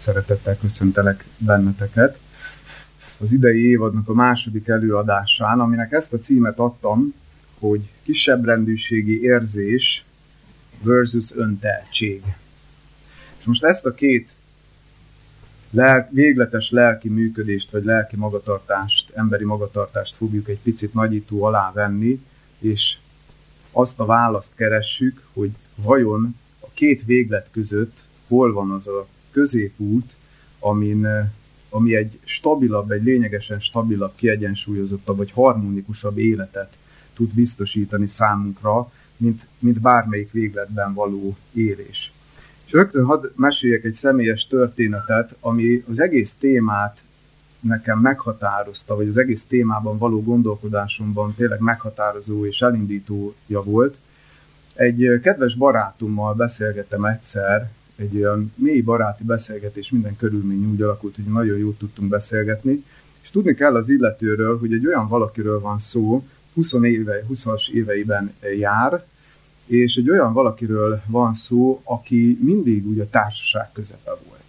Szeretettel köszöntelek benneteket az idei évadnak a második előadásán, aminek ezt a címet adtam, hogy kisebb rendűségi érzés versus önteltség. És most ezt a két lel- végletes lelki működést, vagy lelki magatartást, emberi magatartást fogjuk egy picit nagyító alá venni, és azt a választ keressük, hogy vajon a két véglet között hol van az a középút, amin, ami egy stabilabb, egy lényegesen stabilabb, kiegyensúlyozottabb vagy harmonikusabb életet tud biztosítani számunkra, mint, mint bármelyik végletben való élés. És rögtön hadd meséljek egy személyes történetet, ami az egész témát nekem meghatározta, vagy az egész témában való gondolkodásomban tényleg meghatározó és elindítója volt. Egy kedves barátommal beszélgettem egyszer, egy olyan mély baráti beszélgetés, minden körülmény úgy alakult, hogy nagyon jót tudtunk beszélgetni, és tudni kell az illetőről, hogy egy olyan valakiről van szó, 20 éve, 20-as éveiben jár, és egy olyan valakiről van szó, aki mindig úgy a társaság közepe volt.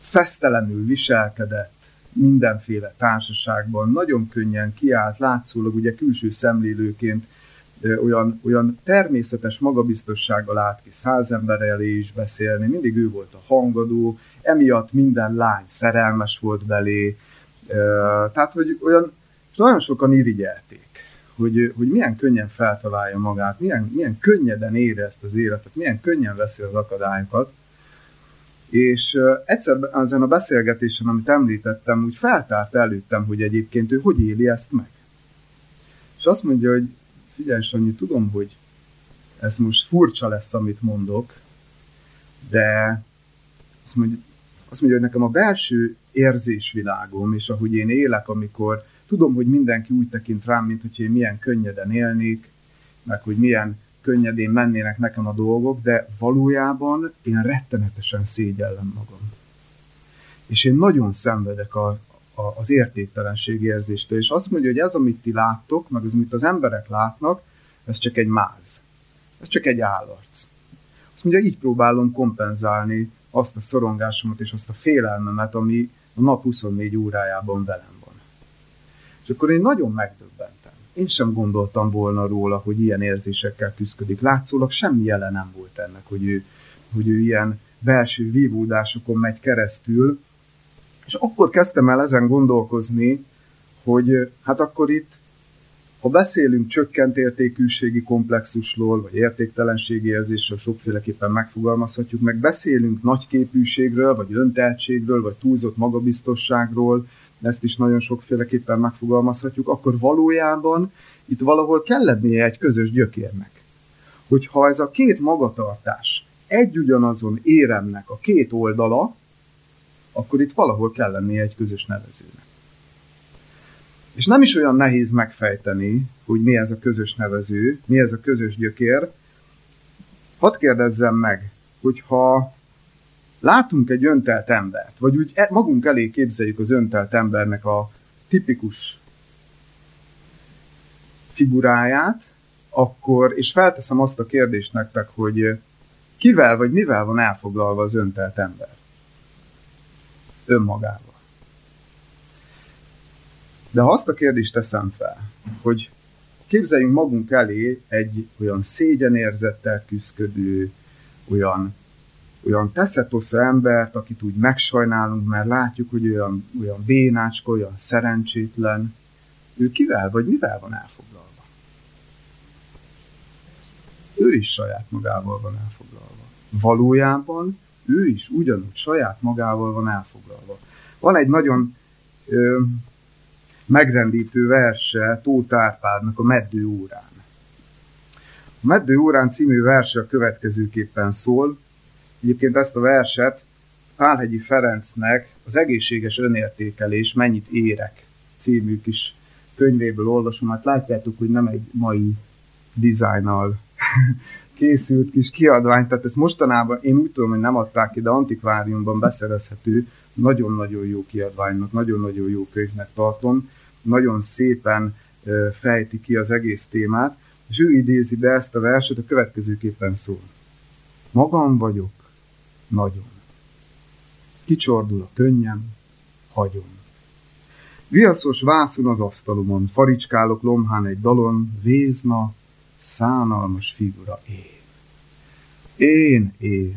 Fesztelenül viselkedett mindenféle társaságban, nagyon könnyen kiállt, látszólag ugye külső szemlélőként olyan, olyan természetes magabiztossággal állt ki száz ember elé is beszélni, mindig ő volt a hangadó, emiatt minden lány szerelmes volt belé, tehát, hogy olyan, nagyon sokan irigyelték, hogy, hogy milyen könnyen feltalálja magát, milyen, milyen könnyeden ére ezt az életet, milyen könnyen veszi az akadályokat, és egyszer ezen a beszélgetésen, amit említettem, úgy feltárt előttem, hogy egyébként ő hogy éli ezt meg. És azt mondja, hogy figyelj Sanyi, tudom, hogy ez most furcsa lesz, amit mondok, de azt mondja, azt mondja, hogy nekem a belső érzésvilágom, és ahogy én élek, amikor tudom, hogy mindenki úgy tekint rám, mint hogy én milyen könnyeden élnék, meg hogy milyen könnyedén mennének nekem a dolgok, de valójában én rettenetesen szégyellem magam. És én nagyon szenvedek a, a, az értéktelenség érzéstől, és azt mondja, hogy ez, amit ti láttok, meg az, amit az emberek látnak, ez csak egy máz. Ez csak egy állarc. Azt mondja, így próbálom kompenzálni azt a szorongásomat és azt a félelmemet, ami a nap 24 órájában velem van. És akkor én nagyon megdöbbentem. Én sem gondoltam volna róla, hogy ilyen érzésekkel küzdik. Látszólag semmi jele nem volt ennek, hogy ő, hogy ő ilyen belső vívódásokon megy keresztül, és akkor kezdtem el ezen gondolkozni, hogy hát akkor itt, ha beszélünk csökkent értékűségi komplexusról, vagy értéktelenségi érzésről, sokféleképpen megfogalmazhatjuk, meg beszélünk nagyképűségről, vagy önteltségről, vagy túlzott magabiztosságról, ezt is nagyon sokféleképpen megfogalmazhatjuk, akkor valójában itt valahol kell lennie egy közös gyökérnek. Hogyha ez a két magatartás egy ugyanazon éremnek a két oldala, akkor itt valahol kell lennie egy közös nevezőnek. És nem is olyan nehéz megfejteni, hogy mi ez a közös nevező, mi ez a közös gyökér. Hadd kérdezzem meg, hogyha látunk egy öntelt embert, vagy úgy e- magunk elé képzeljük az öntelt embernek a tipikus figuráját, akkor, és felteszem azt a kérdést nektek, hogy kivel vagy mivel van elfoglalva az öntelt ember? Önmagával. De ha azt a kérdést teszem fel, hogy képzeljünk magunk elé egy olyan szégyenérzettel küzdködő, olyan, olyan teszetosza embert, akit úgy megsajnálunk, mert látjuk, hogy olyan, olyan bénácska, olyan szerencsétlen, ő kivel vagy mivel van elfoglalva? Ő is saját magával van elfoglalva. Valójában ő is ugyanúgy saját magával van elfoglalva. Van egy nagyon ö, megrendítő verse Tóth Árpádnak a Meddő órán. A Meddő órán című verse a következőképpen szól. Egyébként ezt a verset Pálhegyi Ferencnek az egészséges önértékelés mennyit érek című kis könyvéből olvasom. Hát látjátok, hogy nem egy mai dizájnnal készült kis kiadvány, tehát ezt mostanában én úgy tudom, hogy nem adták ki, de antikváriumban beszerezhető, nagyon-nagyon jó kiadványnak, nagyon-nagyon jó könyvnek tartom, nagyon szépen fejti ki az egész témát, és ő idézi be ezt a verset, a következőképpen szól. Magam vagyok, nagyon. Kicsordul a könnyem, hagyom. Viaszos vászon az asztalomon, faricskálok lomhán egy dalon, vézna, szánalmas figura én. Én, én,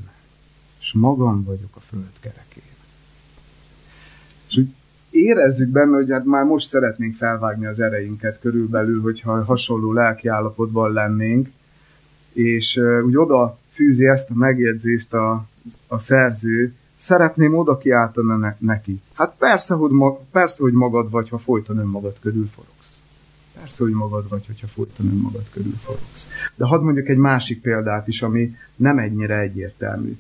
és magam vagyok a föld kerekén. És úgy érezzük benne, hogy hát már most szeretnénk felvágni az ereinket körülbelül, hogyha hasonló lelkiállapotban lennénk, és úgy oda fűzi ezt a megjegyzést a, a szerző, szeretném oda kiáltani ne, neki. Hát persze hogy, ma, persze, hogy magad vagy, ha folyton önmagad körül forogsz. Persze, hogy magad vagy, hogyha folyton önmagad körül forogsz. De hadd mondjuk egy másik példát is, ami nem ennyire egyértelmű.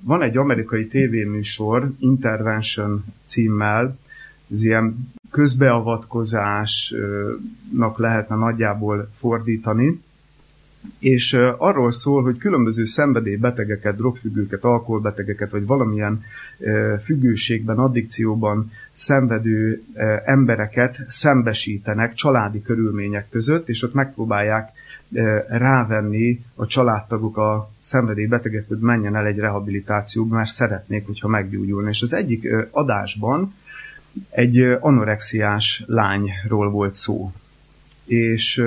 Van egy amerikai tévéműsor, Intervention címmel, ez ilyen közbeavatkozásnak lehetne nagyjából fordítani, és arról szól, hogy különböző szenvedélybetegeket, drogfüggőket, alkoholbetegeket, vagy valamilyen függőségben, addikcióban szenvedő embereket szembesítenek családi körülmények között, és ott megpróbálják rávenni a családtagok a szenvedélybetegek, hogy menjen el egy rehabilitációba, mert szeretnék, hogyha meggyógyulna. És az egyik adásban egy anorexiás lányról volt szó. És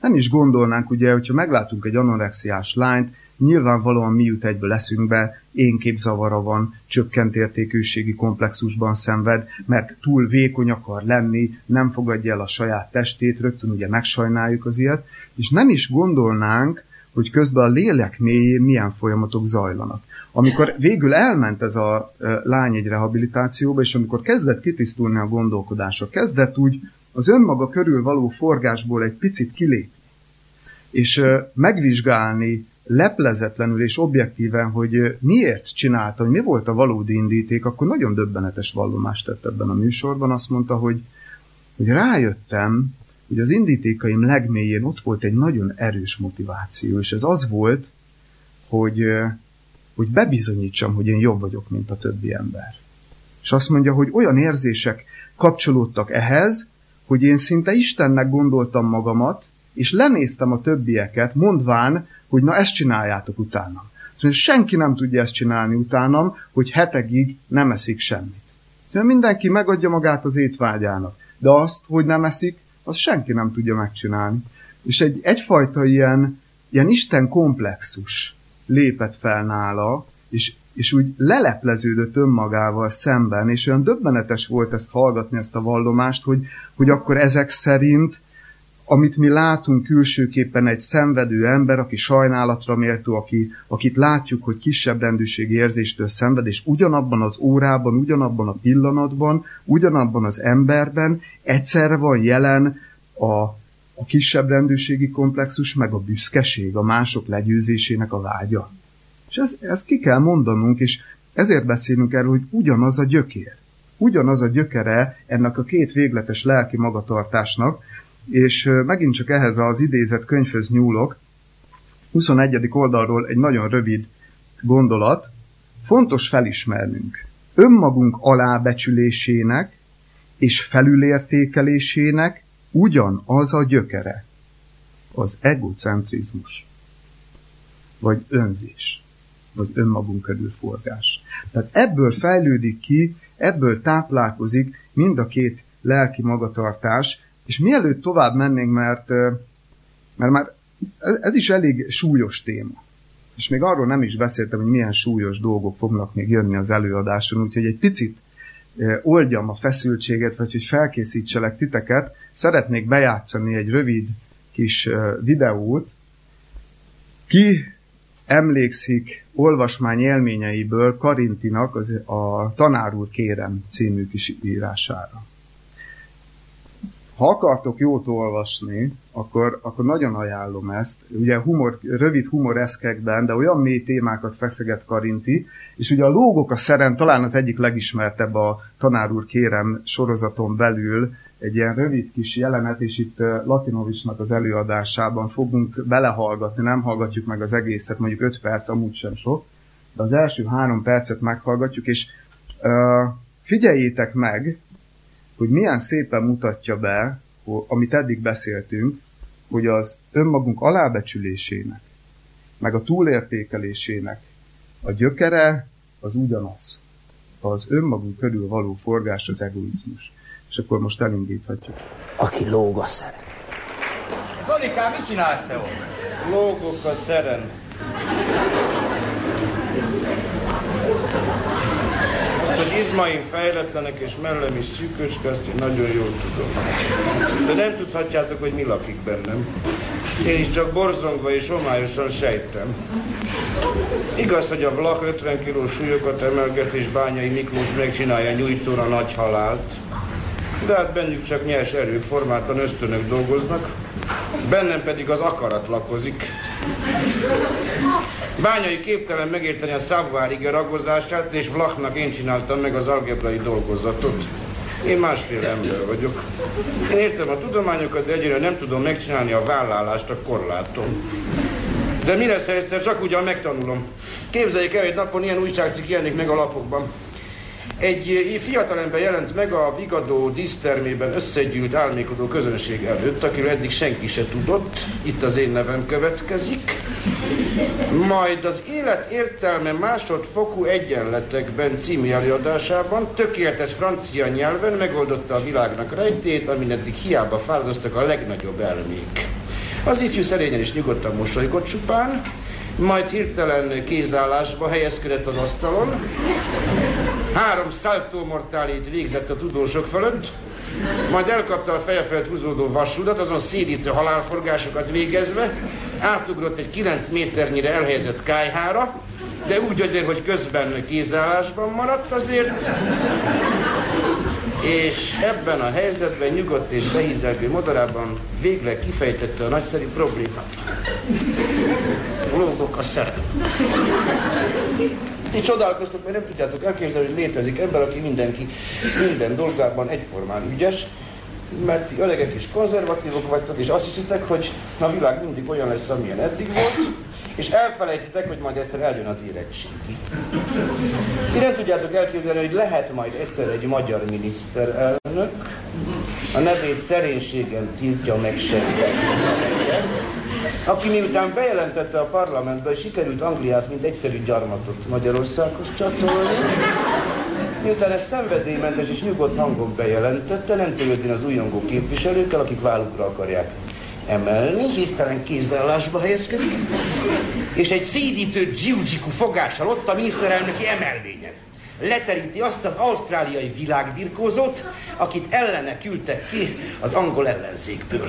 nem is gondolnánk, ugye, hogyha meglátunk egy anorexiás lányt, nyilvánvalóan mi jut egyből eszünkbe, énképzavara van, csökkent értékűségi komplexusban szenved, mert túl vékony akar lenni, nem fogadja el a saját testét, rögtön ugye megsajnáljuk az ilyet, és nem is gondolnánk, hogy közben a lélek mélyén milyen folyamatok zajlanak. Amikor végül elment ez a lány egy rehabilitációba, és amikor kezdett kitisztulni a gondolkodása, kezdett úgy az önmaga körül való forgásból egy picit kilépni, és megvizsgálni leplezetlenül és objektíven, hogy miért csinálta, hogy mi volt a valódi indíték, akkor nagyon döbbenetes vallomást tett ebben a műsorban. Azt mondta, hogy, hogy rájöttem, hogy az indítékaim legmélyén ott volt egy nagyon erős motiváció, és ez az volt, hogy, hogy bebizonyítsam, hogy én jobb vagyok, mint a többi ember. És azt mondja, hogy olyan érzések kapcsolódtak ehhez, hogy én szinte Istennek gondoltam magamat, és lenéztem a többieket, mondván, hogy na ezt csináljátok utána. Szóval senki nem tudja ezt csinálni utánam, hogy hetekig nem eszik semmit. Szóval mindenki megadja magát az étvágyának, de azt, hogy nem eszik, azt senki nem tudja megcsinálni. És egy, egyfajta ilyen, ilyen Isten komplexus lépett fel nála, és, és úgy lelepleződött önmagával szemben, és olyan döbbenetes volt ezt hallgatni, ezt a vallomást, hogy, hogy akkor ezek szerint amit mi látunk külsőképpen egy szenvedő ember, aki sajnálatra méltó, aki, akit látjuk, hogy kisebb rendűségi érzéstől szenved, és ugyanabban az órában, ugyanabban a pillanatban, ugyanabban az emberben egyszerre van jelen a, a kisebb rendűségi komplexus, meg a büszkeség, a mások legyőzésének a vágya. És ez, ezt ki kell mondanunk, és ezért beszélünk erről, hogy ugyanaz a gyökér. Ugyanaz a gyökere ennek a két végletes lelki magatartásnak, és megint csak ehhez az idézett könyvhöz nyúlok, 21. oldalról egy nagyon rövid gondolat, fontos felismernünk. Önmagunk alábecsülésének és felülértékelésének ugyanaz a gyökere, az egocentrizmus, vagy önzés, vagy önmagunk körülforgás. Tehát ebből fejlődik ki, ebből táplálkozik mind a két lelki magatartás, és mielőtt tovább mennénk, mert, mert már ez is elég súlyos téma. És még arról nem is beszéltem, hogy milyen súlyos dolgok fognak még jönni az előadáson, úgyhogy egy picit oldjam a feszültséget, vagy hogy felkészítselek titeket, szeretnék bejátszani egy rövid kis videót. Ki emlékszik olvasmány élményeiből Karintinak az, a Tanár úr kérem című kis írására? Ha akartok jót olvasni, akkor, akkor nagyon ajánlom ezt. Ugye humor, rövid humoreszkekben, de olyan mély témákat feszeget Karinti, és ugye a lógok a szeren talán az egyik legismertebb a Tanár úr kérem sorozaton belül, egy ilyen rövid kis jelenet, és itt Latinovicsnak az előadásában fogunk belehallgatni, nem hallgatjuk meg az egészet, mondjuk 5 perc, amúgy sem sok, de az első három percet meghallgatjuk, és uh, figyeljétek meg, hogy milyen szépen mutatja be, amit eddig beszéltünk, hogy az önmagunk alábecsülésének, meg a túlértékelésének a gyökere az ugyanaz. az önmagunk körül való forgás az egoizmus. És akkor most elindíthatjuk. Aki lóg a szeren. Zolikám, mit csinálsz te ott? Lógok a szeren. Hogy izmaim fejletlenek és mellem is szűköcske, azt én nagyon jól tudom. De nem tudhatjátok, hogy mi lakik bennem. Én is csak borzongva és homályosan sejtem. Igaz, hogy a Vlach 50 kilós súlyokat emelget, és Bányai Miklós megcsinálja nyújtóra nagy halált. De hát bennük csak nyers erők, formáltan ösztönök dolgoznak, bennem pedig az akarat lakozik. Bányai képtelen megérteni a Savoir ragozását, és Vlachnak én csináltam meg az algebrai dolgozatot. Én másféle ember vagyok. Én értem a tudományokat, de egyre nem tudom megcsinálni a vállálást a korlátom. De mi lesz, ha egyszer csak ugyan megtanulom? Képzeljék el, egy napon ilyen újságcikk jelenik meg a lapokban. Egy fiatalember jelent meg a Vigadó dísztermében összegyűlt álmékodó közönség előtt, akiről eddig senki se tudott. Itt az én nevem következik. Majd az élet értelme másodfokú egyenletekben című előadásában tökéletes francia nyelven megoldotta a világnak rejtét, amin eddig hiába fáradoztak a legnagyobb elmék. Az ifjú szerényen is nyugodtan mosolygott csupán, majd hirtelen kézállásba helyezkedett az asztalon, három salto mortálét végzett a tudósok fölött, majd elkapta a feje felett húzódó vasudat, azon szédítő halálforgásokat végezve, átugrott egy 9 méternyire elhelyezett kájhára, de úgy azért, hogy közben kézállásban maradt azért, és ebben a helyzetben nyugodt és behízelgő modorában végleg kifejtette a nagyszerű problémát. Lógok a szerep. Ti csodálkoztok, mert nem tudjátok elképzelni, hogy létezik ember, aki mindenki, minden dolgában egyformán ügyes, mert ti öregek és konzervatívok vagytok, és azt hiszitek, hogy a világ mindig olyan lesz, amilyen eddig volt, és elfelejtitek, hogy majd egyszer eljön az érettségi. Ti nem tudjátok elképzelni, hogy lehet majd egyszer egy magyar miniszterelnök, a nevét szerénységen tiltja meg senki aki miután bejelentette a parlamentbe, sikerült Angliát, mint egyszerű gyarmatot Magyarországhoz csatolni, miután ezt szenvedélymentes és nyugodt hangon bejelentette, nem törődni az újongó képviselőkkel, akik vállukra akarják emelni, hirtelen kézállásba helyezkedik, és egy szídítő dzsiudzsiku fogással ott a miniszterelnöki emelvényen leteríti azt az ausztráliai világbirkózót, akit ellene küldtek ki az angol ellenzékből.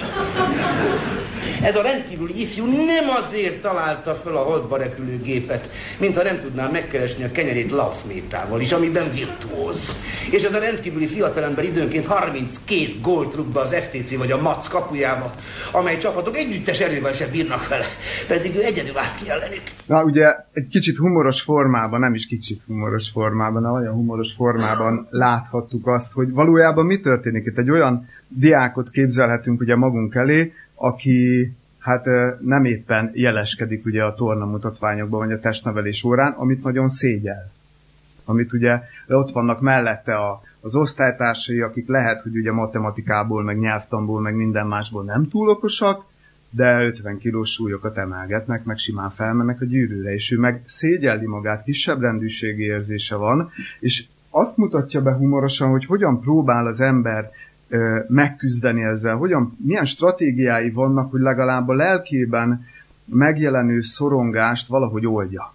Ez a rendkívüli ifjú nem azért találta föl a holdba repülő gépet, mintha nem tudná megkeresni a kenyerét lavmétával is, amiben virtuóz. És ez a rendkívüli fiatalember időnként 32 gólt rúg be az FTC vagy a MAC kapujába, amely csapatok együttes erővel sem bírnak vele, pedig ő egyedül át ki ellenük. Na ugye egy kicsit humoros formában, nem is kicsit humoros formában, hanem olyan humoros formában láthattuk azt, hogy valójában mi történik itt. Egy olyan diákot képzelhetünk ugye magunk elé, aki hát nem éppen jeleskedik ugye a torna mutatványokban, vagy a testnevelés órán, amit nagyon szégyel. Amit ugye ott vannak mellette a, az osztálytársai, akik lehet, hogy ugye matematikából, meg nyelvtanból, meg minden másból nem túl okosak, de 50 kilós súlyokat emelgetnek, meg simán felmennek a gyűrűre, és ő meg szégyelli magát, kisebb rendűségi érzése van, és azt mutatja be humorosan, hogy hogyan próbál az ember megküzdeni ezzel, hogyan, milyen stratégiái vannak, hogy legalább a lelkében megjelenő szorongást valahogy oldja.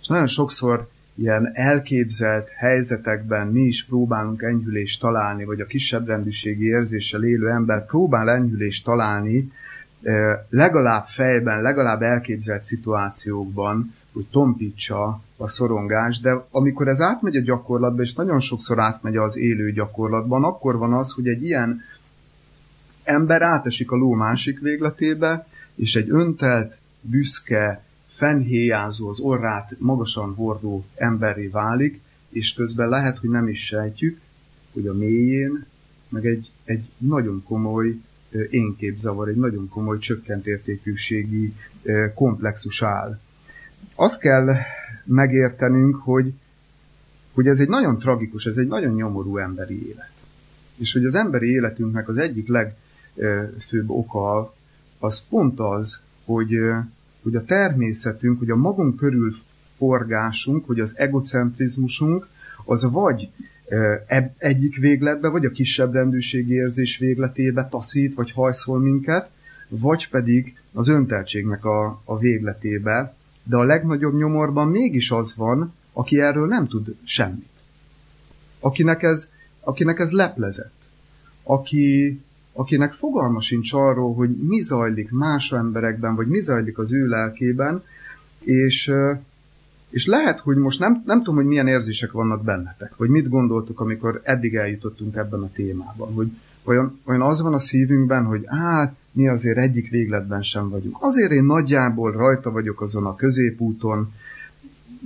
És nagyon sokszor ilyen elképzelt helyzetekben mi is próbálunk enyhülést találni, vagy a kisebb rendűségi érzéssel élő ember próbál enyhülést találni, legalább fejben, legalább elképzelt szituációkban, hogy tompítsa a szorongás, de amikor ez átmegy a gyakorlatba, és nagyon sokszor átmegy az élő gyakorlatban, akkor van az, hogy egy ilyen ember átesik a ló másik végletébe, és egy öntelt, büszke, fennhéjázó, az orrát magasan hordó emberré válik, és közben lehet, hogy nem is sejtjük, hogy a mélyén meg egy, egy nagyon komoly énképzavar, egy nagyon komoly csökkent értékűségi komplexus áll. Azt kell megértenünk, hogy, hogy ez egy nagyon tragikus, ez egy nagyon nyomorú emberi élet. És hogy az emberi életünknek az egyik legfőbb oka az pont az, hogy, hogy a természetünk, hogy a magunk körül forgásunk, hogy az egocentrizmusunk, az vagy egyik végletbe, vagy a kisebb rendűségi érzés végletébe taszít, vagy hajszol minket, vagy pedig az önteltségnek a, a végletébe, de a legnagyobb nyomorban mégis az van, aki erről nem tud semmit. Akinek ez, akinek ez leplezett. Aki, akinek fogalma sincs arról, hogy mi zajlik más emberekben, vagy mi zajlik az ő lelkében, és, és lehet, hogy most nem, nem tudom, hogy milyen érzések vannak bennetek, vagy mit gondoltok, amikor eddig eljutottunk ebben a témában, hogy olyan, olyan az van a szívünkben, hogy hát mi azért egyik végletben sem vagyunk. Azért én nagyjából rajta vagyok azon a középúton,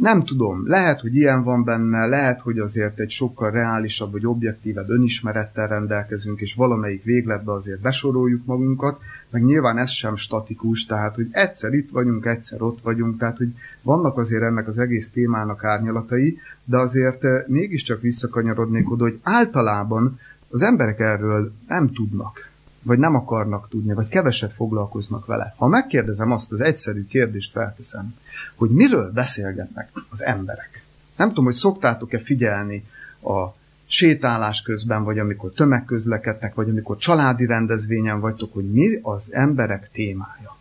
nem tudom, lehet, hogy ilyen van benne, lehet, hogy azért egy sokkal reálisabb vagy objektívebb önismerettel rendelkezünk, és valamelyik végletbe azért besoroljuk magunkat, meg nyilván ez sem statikus, tehát, hogy egyszer itt vagyunk, egyszer ott vagyunk, tehát, hogy vannak azért ennek az egész témának árnyalatai, de azért eh, mégiscsak visszakanyarodnék oda, hogy általában az emberek erről nem tudnak, vagy nem akarnak tudni, vagy keveset foglalkoznak vele. Ha megkérdezem azt az egyszerű kérdést felteszem, hogy miről beszélgetnek az emberek. Nem tudom, hogy szoktátok-e figyelni a sétálás közben, vagy amikor tömegközlekedtek, vagy amikor családi rendezvényen vagytok, hogy mi az emberek témája.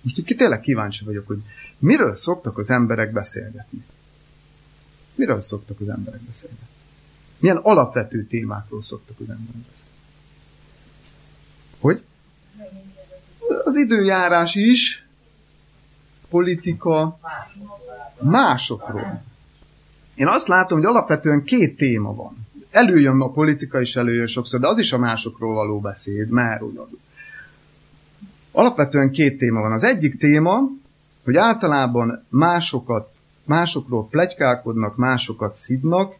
Most itt tényleg kíváncsi vagyok, hogy miről szoktak az emberek beszélgetni. Miről szoktak az emberek beszélgetni? Milyen alapvető témákról szoktak az emberek beszélni? Hogy? Az időjárás is, politika, másokról. Én azt látom, hogy alapvetően két téma van. Előjön a politika is előjön sokszor, de az is a másokról való beszéd, már ugyan. Alapvetően két téma van. Az egyik téma, hogy általában másokat, másokról plegykálkodnak, másokat szidnak,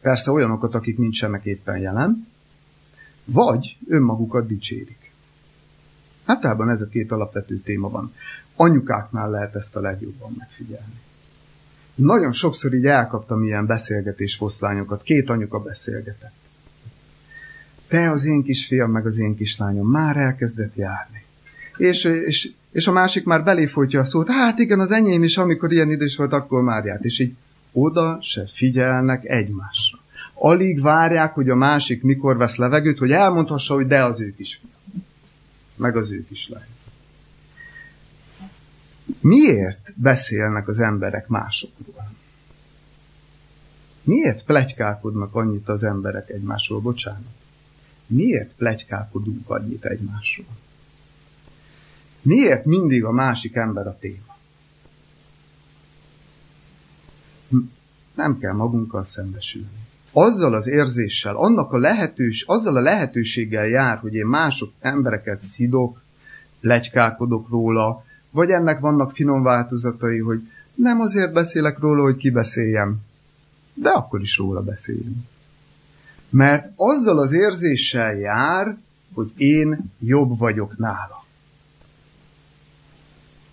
persze olyanokat, akik nincsenek éppen jelen, vagy önmagukat dicsérik. Általában ez a két alapvető téma van. Anyukáknál lehet ezt a legjobban megfigyelni. Nagyon sokszor így elkaptam ilyen beszélgetés foszlányokat. Két anyuka beszélgetett. Te az én kisfiam, meg az én kislányom már elkezdett járni. És, és, és a másik már belé folytja a szót, hát igen, az enyém is, amikor ilyen idős volt, akkor már járt. És így oda se figyelnek egymásra. Alig várják, hogy a másik mikor vesz levegőt, hogy elmondhassa, hogy de az ő kisfiam. Meg az ő kislány. Miért beszélnek az emberek másokról? Miért plegykálkodnak annyit az emberek egymásról? Bocsánat. Miért plegykálkodunk annyit egymásról? Miért mindig a másik ember a téma? Nem kell magunkkal szembesülni. Azzal az érzéssel, annak a lehetős, azzal a lehetőséggel jár, hogy én mások embereket szidok, plegykálkodok róla, vagy ennek vannak finom változatai, hogy nem azért beszélek róla, hogy kibeszéljem, de akkor is róla beszélünk. Mert azzal az érzéssel jár, hogy én jobb vagyok nála.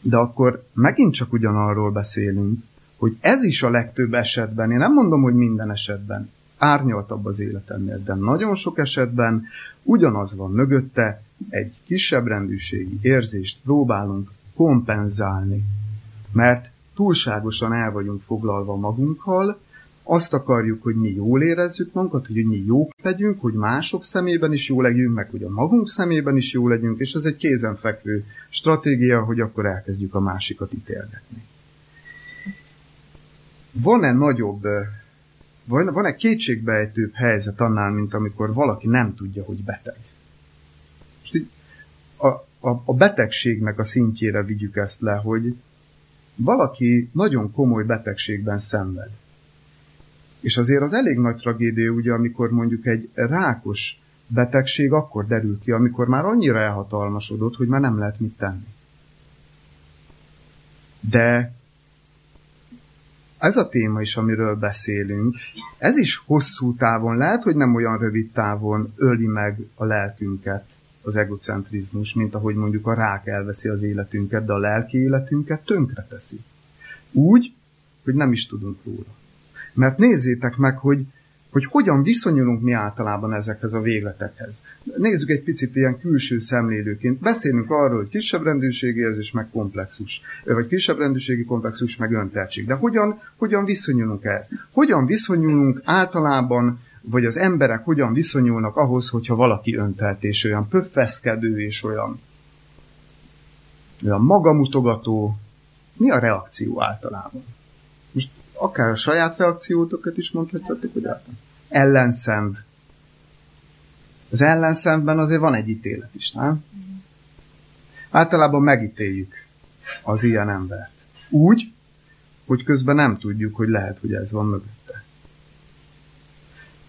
De akkor megint csak ugyanarról beszélünk, hogy ez is a legtöbb esetben, én nem mondom, hogy minden esetben, árnyaltabb az életemnél, de nagyon sok esetben ugyanaz van mögötte, egy kisebb rendűségi érzést próbálunk kompenzálni. Mert túlságosan el vagyunk foglalva magunkkal, azt akarjuk, hogy mi jól érezzük magunkat, hogy mi jók legyünk, hogy mások szemében is jó legyünk, meg hogy a magunk szemében is jó legyünk, és ez egy kézenfekvő stratégia, hogy akkor elkezdjük a másikat ítélgetni. Van-e nagyobb, van-e kétségbejtőbb helyzet annál, mint amikor valaki nem tudja, hogy beteg? Most így a, a, a betegségnek a szintjére vigyük ezt le, hogy valaki nagyon komoly betegségben szenved. És azért az elég nagy tragédia, ugye, amikor mondjuk egy rákos betegség akkor derül ki, amikor már annyira elhatalmasodott, hogy már nem lehet mit tenni. De ez a téma is, amiről beszélünk, ez is hosszú távon, lehet, hogy nem olyan rövid távon öli meg a lelkünket az egocentrizmus, mint ahogy mondjuk a rák elveszi az életünket, de a lelki életünket tönkre teszi. Úgy, hogy nem is tudunk róla. Mert nézzétek meg, hogy hogy hogyan viszonyulunk mi általában ezekhez a végletekhez. Nézzük egy picit ilyen külső szemlélőként. Beszélünk arról, hogy kisebb rendőrségi érzés meg komplexus, vagy kisebb rendőrségi komplexus meg önteltség. De hogyan, hogyan viszonyulunk ehhez? Hogyan viszonyulunk általában vagy az emberek hogyan viszonyulnak ahhoz, hogyha valaki öntelt és olyan pöffeszkedő és olyan, olyan magamutogató, mi a reakció általában? Akár a saját reakciótokat is mondhatjátok, hogy általában. Ellenszemb. Az ellenszemben azért van egy ítélet is, nem? Általában megítéljük az ilyen embert. Úgy, hogy közben nem tudjuk, hogy lehet, hogy ez van mögötte.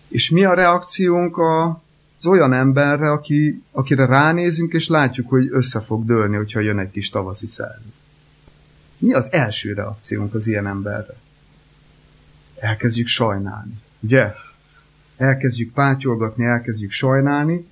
És mi a reakciónk a, az olyan emberre, aki, akire ránézünk, és látjuk, hogy össze fog dőlni, hogyha jön egy kis tavaszi szelvi. Mi az első reakciónk az ilyen emberre? Elkezdjük sajnálni. Ugye? Elkezdjük pátyolgatni, elkezdjük sajnálni,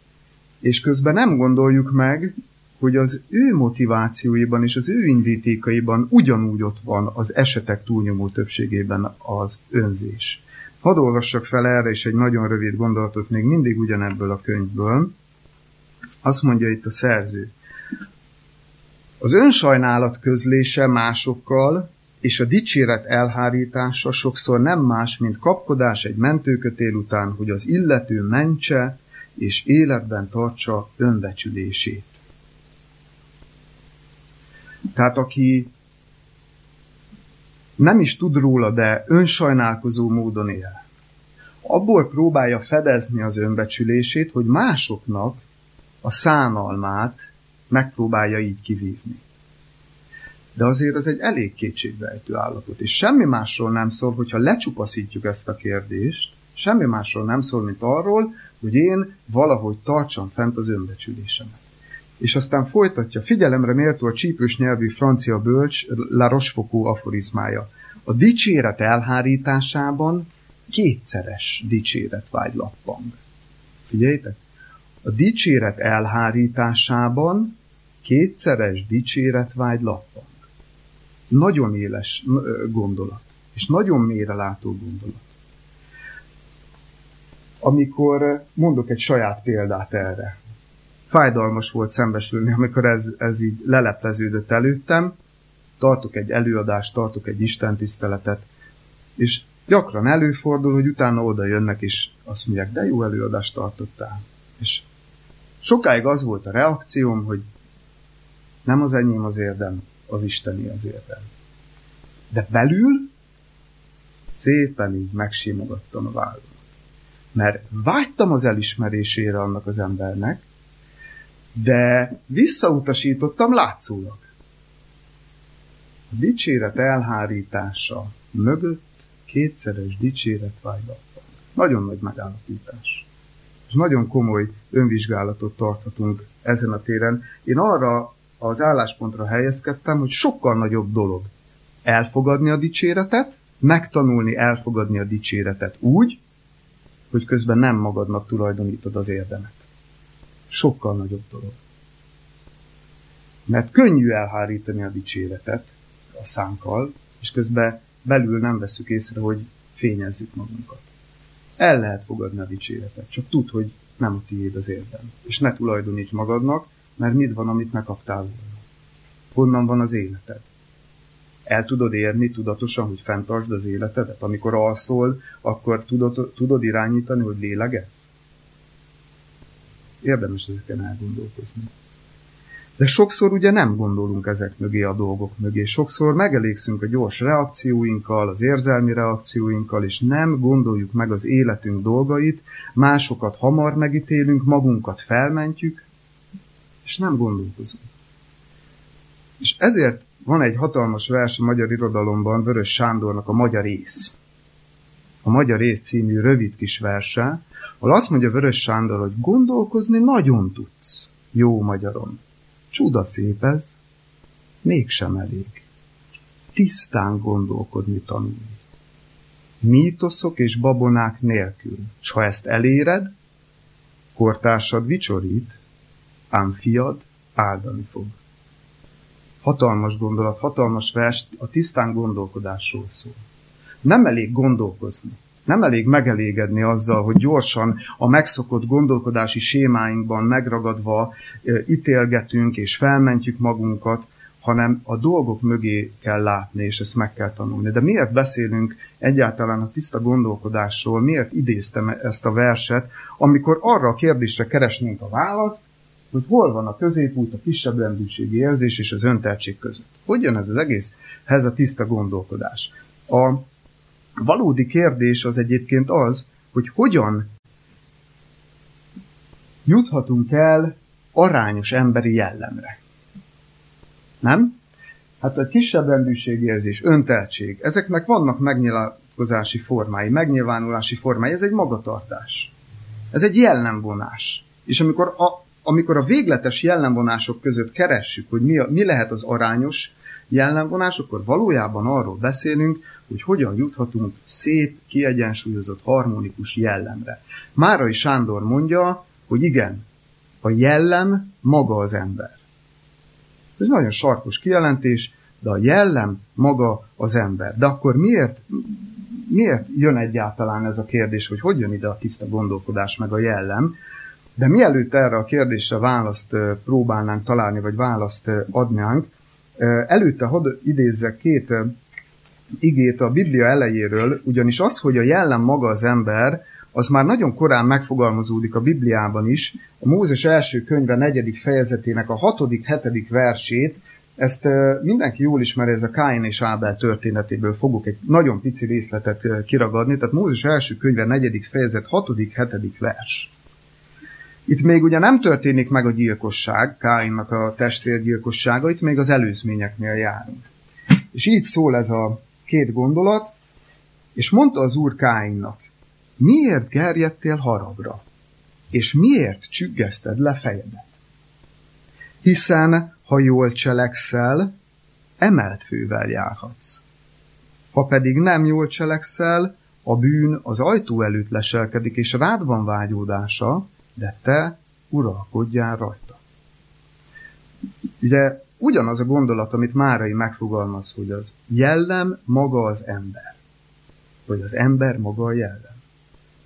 és közben nem gondoljuk meg, hogy az ő motivációiban és az ő indítékaiban ugyanúgy ott van az esetek túlnyomó többségében az önzés. Hadd olvassak fel erre is egy nagyon rövid gondolatot, még mindig ugyanebből a könyvből. Azt mondja itt a szerző. Az önsajnálat közlése másokkal és a dicséret elhárítása sokszor nem más, mint kapkodás egy mentőkötél után, hogy az illető mentse és életben tartsa önbecsülését. Tehát aki nem is tud róla, de önsajnálkozó módon él. Abból próbálja fedezni az önbecsülését, hogy másoknak a szánalmát megpróbálja így kivívni. De azért ez egy elég kétségbejtő állapot, és semmi másról nem szól, hogyha lecsupaszítjuk ezt a kérdést, semmi másról nem szól, mint arról, hogy én valahogy tartsam fent az önbecsülésemet. És aztán folytatja, figyelemre méltó a csípős nyelvű francia bölcs La Rochefoucauld aforizmája. A dicséret elhárításában kétszeres dicséret vágy lappang. Figyeljétek! A dicséret elhárításában kétszeres dicséret vágy lappang. Nagyon éles gondolat, és nagyon mélyrelátó gondolat. Amikor mondok egy saját példát erre, fájdalmas volt szembesülni, amikor ez, ez így lelepleződött előttem, tartok egy előadást, tartok egy istentiszteletet, és gyakran előfordul, hogy utána oda jönnek, és azt mondják, de jó előadást tartottál. És sokáig az volt a reakcióm, hogy nem az enyém az érdem, az Isteni az érdem. De belül szépen így megsimogattam a vállamat. Mert vágytam az elismerésére annak az embernek, de visszautasítottam látszólag. A dicséret elhárítása mögött kétszeres dicséret vágylatban. Nagyon nagy megállapítás. És nagyon komoly önvizsgálatot tarthatunk ezen a téren. Én arra az álláspontra helyezkedtem, hogy sokkal nagyobb dolog elfogadni a dicséretet, megtanulni elfogadni a dicséretet úgy, hogy közben nem magadnak tulajdonítod az érdemet. Sokkal nagyobb dolog. Mert könnyű elhárítani a dicséretet a szánkkal, és közben belül nem veszük észre, hogy fényezzük magunkat. El lehet fogadni a dicséretet, csak tudd, hogy nem a tiéd az érdem. És ne tulajdoníts magadnak, mert mit van, amit megkaptál volna. Honnan van az életed? El tudod érni tudatosan, hogy fenntartsd az életedet? Amikor alszol, akkor tudod, tudod irányítani, hogy lélegez? Érdemes ezeken elgondolkozni. De sokszor ugye nem gondolunk ezek mögé a dolgok mögé. Sokszor megelégszünk a gyors reakcióinkkal, az érzelmi reakcióinkkal, és nem gondoljuk meg az életünk dolgait, másokat hamar megítélünk, magunkat felmentjük, és nem gondolkozunk. És ezért van egy hatalmas vers a magyar irodalomban Vörös Sándornak a Magyar ész. A Magyar ész című rövid kis verse, ahol azt mondja Vörös Sándor, hogy gondolkozni nagyon tudsz, jó magyarom. Csuda szép ez, mégsem elég. Tisztán gondolkodni tanulni. Mítoszok és babonák nélkül. S ha ezt eléred, kortársad vicsorít, ám fiad áldani fog. Hatalmas gondolat, hatalmas vers a tisztán gondolkodásról szól. Nem elég gondolkozni. Nem elég megelégedni azzal, hogy gyorsan a megszokott gondolkodási sémáinkban megragadva ítélgetünk és felmentjük magunkat, hanem a dolgok mögé kell látni, és ezt meg kell tanulni. De miért beszélünk egyáltalán a tiszta gondolkodásról, miért idéztem ezt a verset, amikor arra a kérdésre keresnénk a választ, hogy hol van a középút, a kisebb rendűségi érzés és az önteltség között. Hogy jön ez az egész? Ez a tiszta gondolkodás. A valódi kérdés az egyébként az, hogy hogyan juthatunk el arányos emberi jellemre. Nem? Hát a kisebb rendűségérzés, önteltség, ezeknek vannak megnyilatkozási formái, megnyilvánulási formái, ez egy magatartás. Ez egy jellemvonás. És amikor a, amikor a végletes jellemvonások között keressük, hogy mi, a, mi lehet az arányos jellemvonás, akkor valójában arról beszélünk, hogy hogyan juthatunk szép, kiegyensúlyozott, harmonikus jellemre. Márai Sándor mondja, hogy igen, a jellem maga az ember. Ez nagyon sarkos kijelentés, de a jellem maga az ember. De akkor miért, miért jön egyáltalán ez a kérdés, hogy hogy jön ide a tiszta gondolkodás meg a jellem? De mielőtt erre a kérdésre választ próbálnánk találni, vagy választ adnánk, előtte hadd idézzek két igét a Biblia elejéről, ugyanis az, hogy a jellem maga az ember, az már nagyon korán megfogalmazódik a Bibliában is. A Mózes első könyve negyedik fejezetének a hatodik, hetedik versét, ezt mindenki jól ismeri, ez a Káin és Ábel történetéből fogok egy nagyon pici részletet kiragadni, tehát Mózes első könyve negyedik fejezet hatodik, hetedik vers. Itt még ugye nem történik meg a gyilkosság, Káinnak a testvérgyilkossága, itt még az előzményeknél járunk. És így szól ez a két gondolat, és mondta az úr Káinnak, miért gerjedtél haragra, és miért csüggeszted le fejedet? Hiszen, ha jól cselekszel, emelt fővel járhatsz. Ha pedig nem jól cselekszel, a bűn az ajtó előtt leselkedik, és rád van vágyódása, de te uralkodjál rajta. Ugye ugyanaz a gondolat, amit Márai megfogalmaz, hogy az jellem maga az ember. Vagy az ember maga a jellem.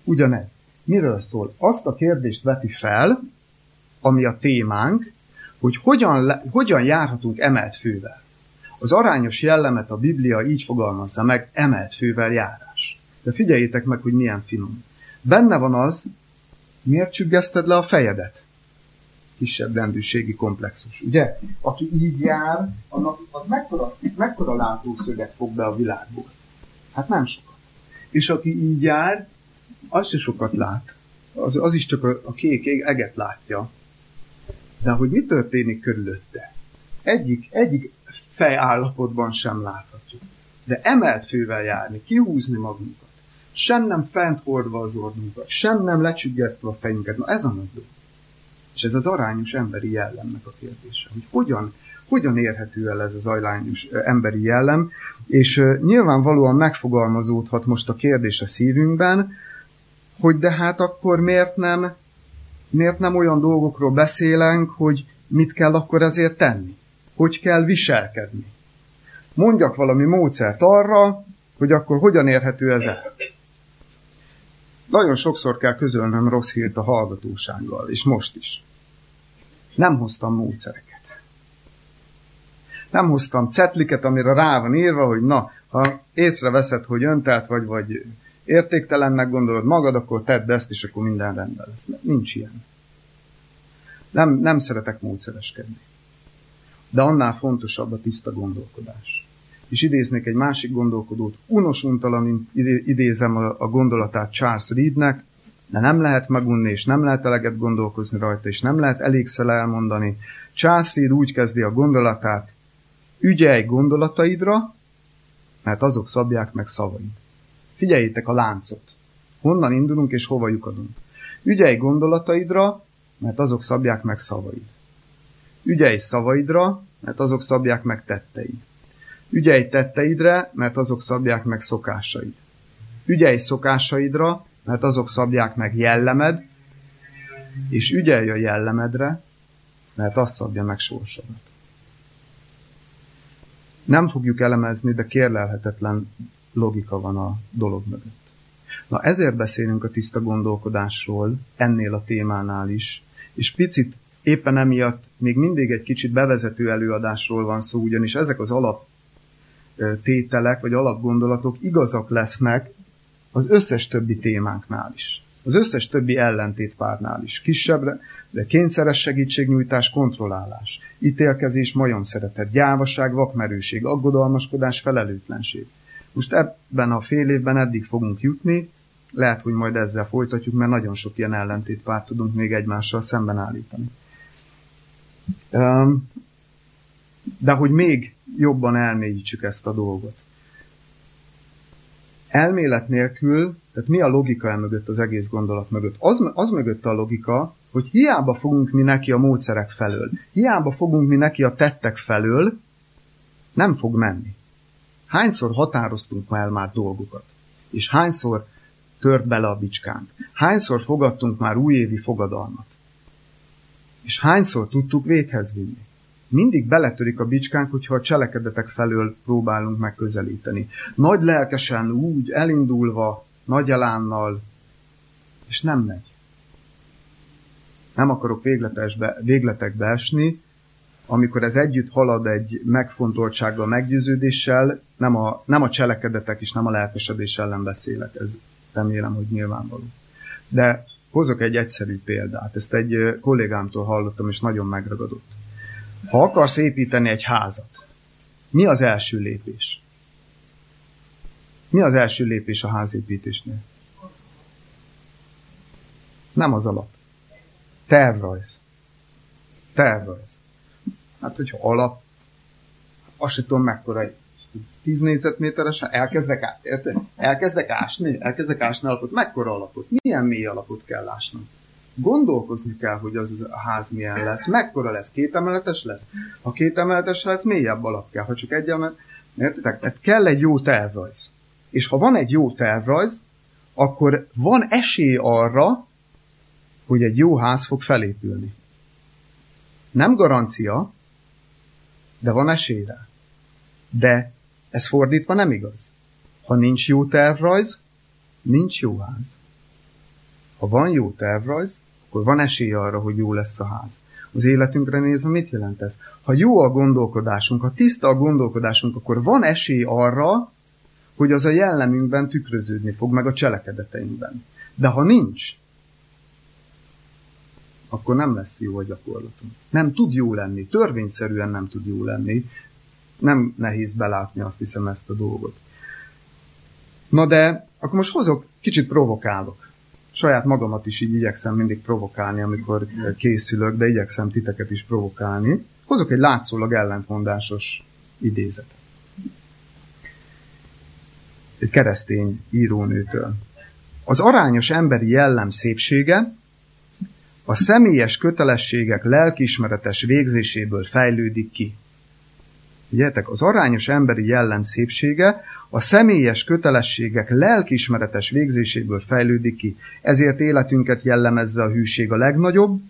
Ugyanez. Miről szól? Azt a kérdést veti fel, ami a témánk, hogy hogyan, hogyan járhatunk emelt fővel. Az arányos jellemet a Biblia így fogalmazza meg, emelt fővel járás. De figyeljétek meg, hogy milyen finom. Benne van az, miért csüggeszted le a fejedet? Kisebb rendűségi komplexus, ugye? Aki így jár, annak az mekkora, mekkora látószöget fog be a világból? Hát nem sokat. És aki így jár, az se sokat lát. Az, az is csak a, a kék eget látja. De hogy mi történik körülötte? Egyik, egyik fejállapotban sem láthatjuk. De emelt fővel járni, kihúzni magunkat, sem nem fent hordva az orrunkat, sem nem lecsüggesztve a fejünket. Na ez a nagy. És ez az arányos emberi jellemnek a kérdése, hogy hogyan, hogyan érhető el ez az arányos emberi jellem, és uh, nyilvánvalóan megfogalmazódhat most a kérdés a szívünkben, hogy de hát akkor miért nem, miért nem olyan dolgokról beszélünk, hogy mit kell akkor ezért tenni? Hogy kell viselkedni? Mondjak valami módszert arra, hogy akkor hogyan érhető ez el. Nagyon sokszor kell közölnöm rossz hírt a hallgatósággal, és most is. Nem hoztam módszereket. Nem hoztam cetliket, amire rá van írva, hogy na, ha észreveszed, hogy öntelt vagy, vagy értéktelennek gondolod magad, akkor tedd ezt, és akkor minden rendben lesz. Nincs ilyen. Nem, nem szeretek módszereskedni. De annál fontosabb a tiszta gondolkodás. És idéznék egy másik gondolkodót, unos untalan idézem a gondolatát Charles Reednek, de nem lehet megunni, és nem lehet eleget gondolkozni rajta, és nem lehet elégszer elmondani. Charles Reed úgy kezdi a gondolatát, ügyelj gondolataidra, mert azok szabják meg szavaid. Figyeljétek a láncot. Honnan indulunk és hova lyukadunk. Ügyelj gondolataidra, mert azok szabják meg szavaid. Ügyelj szavaidra, mert azok szabják meg tetteid. Ügyelj tetteidre, mert azok szabják meg szokásaid. Ügyelj szokásaidra, mert azok szabják meg jellemed, és ügyelj a jellemedre, mert az szabja meg sorsodat. Nem fogjuk elemezni, de kérlelhetetlen logika van a dolog mögött. Na ezért beszélünk a tiszta gondolkodásról, ennél a témánál is, és picit éppen emiatt még mindig egy kicsit bevezető előadásról van szó, ugyanis ezek az alap tételek, vagy alapgondolatok igazak lesznek az összes többi témánknál is. Az összes többi ellentétpárnál is. Kisebbre, de kényszeres segítségnyújtás, kontrollálás, ítélkezés, majom szeretet, gyávaság, vakmerőség, aggodalmaskodás, felelőtlenség. Most ebben a fél évben eddig fogunk jutni, lehet, hogy majd ezzel folytatjuk, mert nagyon sok ilyen ellentétpárt tudunk még egymással szemben állítani. De hogy még jobban elmélyítsük ezt a dolgot. Elmélet nélkül, tehát mi a logika el mögött, az egész gondolat mögött? Az, az mögött a logika, hogy hiába fogunk mi neki a módszerek felől, hiába fogunk mi neki a tettek felől, nem fog menni. Hányszor határoztunk el már dolgokat? És hányszor tört bele a bicskánk? Hányszor fogadtunk már újévi fogadalmat? És hányszor tudtuk véghez vinni? Mindig beletörik a bicskánk, hogyha a cselekedetek felől próbálunk megközelíteni. Nagy lelkesen, úgy, elindulva, nagy elánnal, és nem megy. Nem akarok végletesbe, végletekbe esni, amikor ez együtt halad egy megfontoltsággal, meggyőződéssel, nem a, nem a cselekedetek és nem a lelkesedés ellen beszélek, ez remélem, hogy nyilvánvaló. De hozok egy egyszerű példát, ezt egy kollégámtól hallottam, és nagyon megragadott. Ha akarsz építeni egy házat, mi az első lépés? Mi az első lépés a házépítésnél? Nem az alap. Tervrajz. Tervrajz. Hát, hogyha alap, azt sem tudom mekkora egy 10 négyzetméteres, elkezdek, át, érte? elkezdek ásni, elkezdek ásni alapot, mekkora alapot, milyen mély alapot kell ásnom. Gondolkozni kell, hogy az a ház milyen lesz, mekkora lesz, kétemeletes lesz. Ha kétemeletes ház, mélyebb alap kell, ha csak egy emelet, értitek? Tehát kell egy jó tervrajz. És ha van egy jó tervrajz, akkor van esély arra, hogy egy jó ház fog felépülni. Nem garancia, de van esély rá. De ez fordítva nem igaz. Ha nincs jó tervrajz, nincs jó ház. Ha van jó tervrajz, akkor van esély arra, hogy jó lesz a ház. Az életünkre nézve mit jelent ez? Ha jó a gondolkodásunk, ha tiszta a gondolkodásunk, akkor van esély arra, hogy az a jellemünkben tükröződni fog, meg a cselekedeteinkben. De ha nincs, akkor nem lesz jó a gyakorlatunk. Nem tud jó lenni, törvényszerűen nem tud jó lenni. Nem nehéz belátni azt hiszem ezt a dolgot. Na de, akkor most hozok, kicsit provokálok. Saját magamat is így igyekszem mindig provokálni, amikor készülök, de igyekszem titeket is provokálni. Hozok egy látszólag ellentmondásos idézetet. Egy keresztény írónőtől. Az arányos emberi jellem szépsége a személyes kötelességek lelkismeretes végzéséből fejlődik ki. Figyeljetek, az arányos emberi jellem szépsége a személyes kötelességek lelkismeretes végzéséből fejlődik ki. Ezért életünket jellemezze a hűség a legnagyobb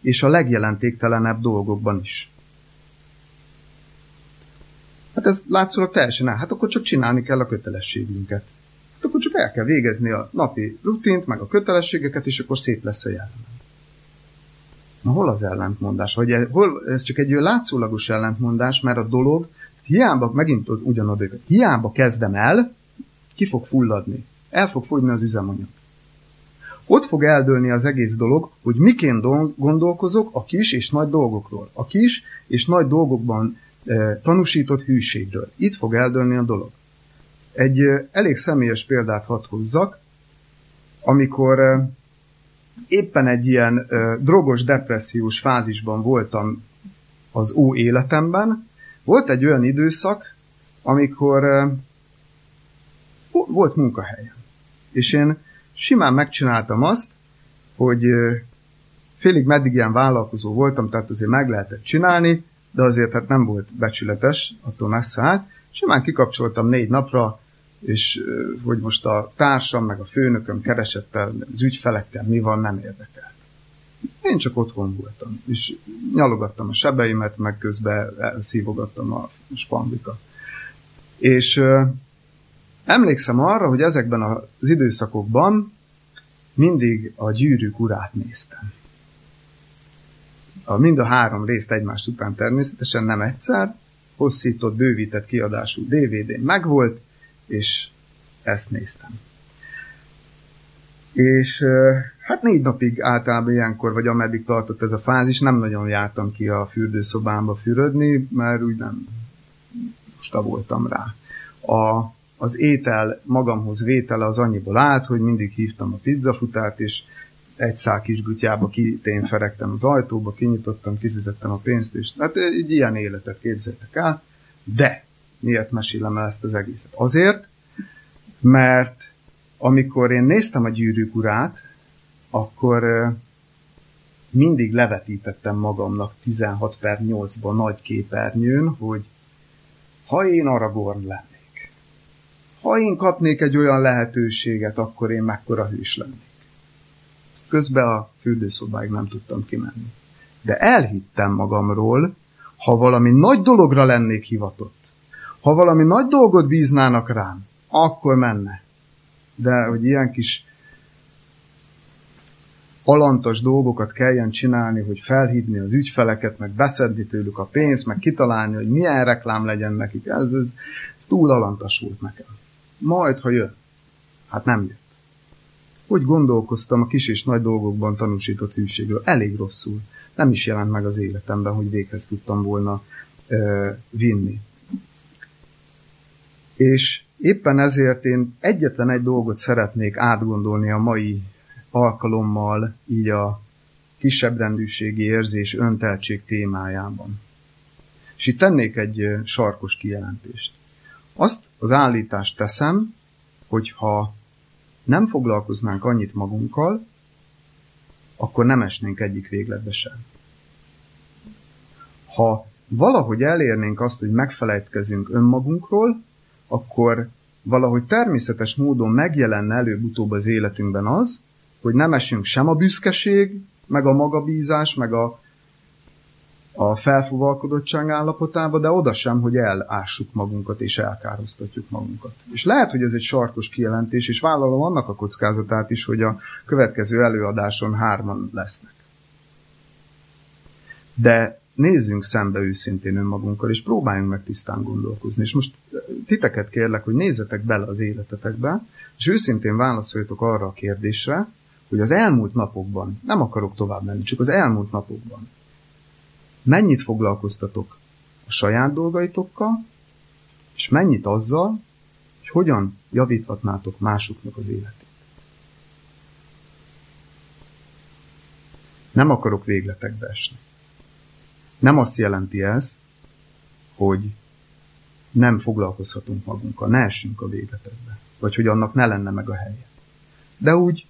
és a legjelentéktelenebb dolgokban is. Hát ez látszólag teljesen el. Hát akkor csak csinálni kell a kötelességünket. Hát akkor csak el kell végezni a napi rutint, meg a kötelességeket, és akkor szép lesz a jellem. Na hol az ellentmondás? Vagy hol, ez csak egy látszólagos ellentmondás, mert a dolog hiába, megint ugyanadok, hiába kezdem el, ki fog fulladni. El fog fogyni az üzemanyag. Ott fog eldőlni az egész dolog, hogy miként gondolkozok a kis és nagy dolgokról. A kis és nagy dolgokban e, tanúsított hűségről. Itt fog eldőlni a dolog. Egy e, elég személyes példát hadd hozzak, amikor e, éppen egy ilyen ö, drogos, depressziós fázisban voltam az ó életemben. Volt egy olyan időszak, amikor ö, volt munkahelyem. És én simán megcsináltam azt, hogy félig meddig ilyen vállalkozó voltam, tehát azért meg lehetett csinálni, de azért hát nem volt becsületes, attól messze állt. Simán kikapcsoltam négy napra, és hogy most a társam, meg a főnököm keresett el, az ügyfelekkel mi van, nem érdekelt. Én csak otthon voltam, és nyalogattam a sebeimet, meg közben szívogattam a spandika. És Emlékszem arra, hogy ezekben az időszakokban mindig a gyűrűk urát néztem. A, mind a három részt egymás után természetesen nem egyszer, hosszított, bővített kiadású DVD-n megvolt, és ezt néztem. És hát négy napig általában ilyenkor, vagy ameddig tartott ez a fázis, nem nagyon jártam ki a fürdőszobámba fürödni, mert úgy nem mosta voltam rá. A, az étel magamhoz vétele az annyiból állt, hogy mindig hívtam a pizzafutárt, és egy szál kis gutyába ferektem az ajtóba, kinyitottam, kifizettem a pénzt, és hát egy ilyen életet képzeltek el. De miért mesélem el ezt az egészet? Azért, mert amikor én néztem a gyűrűk urát, akkor mindig levetítettem magamnak 16 per 8-ban nagy képernyőn, hogy ha én Aragorn lennék, ha én kapnék egy olyan lehetőséget, akkor én mekkora hős lennék. Közben a fürdőszobáig nem tudtam kimenni. De elhittem magamról, ha valami nagy dologra lennék hivatott, ha valami nagy dolgot bíznának rám, akkor menne. De hogy ilyen kis alantas dolgokat kelljen csinálni, hogy felhívni az ügyfeleket, meg beszedni tőlük a pénzt, meg kitalálni, hogy milyen reklám legyen nekik. Ez, ez, ez túl alantas volt nekem. Majd, ha jön. Hát nem jött. Hogy gondolkoztam a kis és nagy dolgokban tanúsított hűségről? Elég rosszul. Nem is jelent meg az életemben, hogy véghez tudtam volna ö, vinni. És éppen ezért én egyetlen egy dolgot szeretnék átgondolni a mai alkalommal így a kisebb rendűségi érzés önteltség témájában. És itt tennék egy sarkos kijelentést. Azt az állítást teszem, hogy ha nem foglalkoznánk annyit magunkkal, akkor nem esnénk egyik végletbe sem. Ha valahogy elérnénk azt, hogy megfelejtkezünk önmagunkról, akkor valahogy természetes módon megjelenne előbb-utóbb az életünkben az, hogy nem esünk sem a büszkeség, meg a magabízás, meg a, a felfuvalkodottság állapotába, de oda sem, hogy elássuk magunkat és elkároztatjuk magunkat. És lehet, hogy ez egy sarkos kijelentés, és vállalom annak a kockázatát is, hogy a következő előadáson hárman lesznek. De nézzünk szembe őszintén önmagunkkal, és próbáljunk meg tisztán gondolkozni. És most eh, titeket kérlek, hogy nézzetek bele az életetekbe, és őszintén válaszoljatok arra a kérdésre, hogy az elmúlt napokban, nem akarok tovább menni, csak az elmúlt napokban, mennyit foglalkoztatok a saját dolgaitokkal, és mennyit azzal, hogy hogyan javíthatnátok másoknak az életét. Nem akarok végletekbe esni. Nem azt jelenti ez, hogy nem foglalkozhatunk magunkkal, ne essünk a végletekbe, vagy hogy annak ne lenne meg a helye. De úgy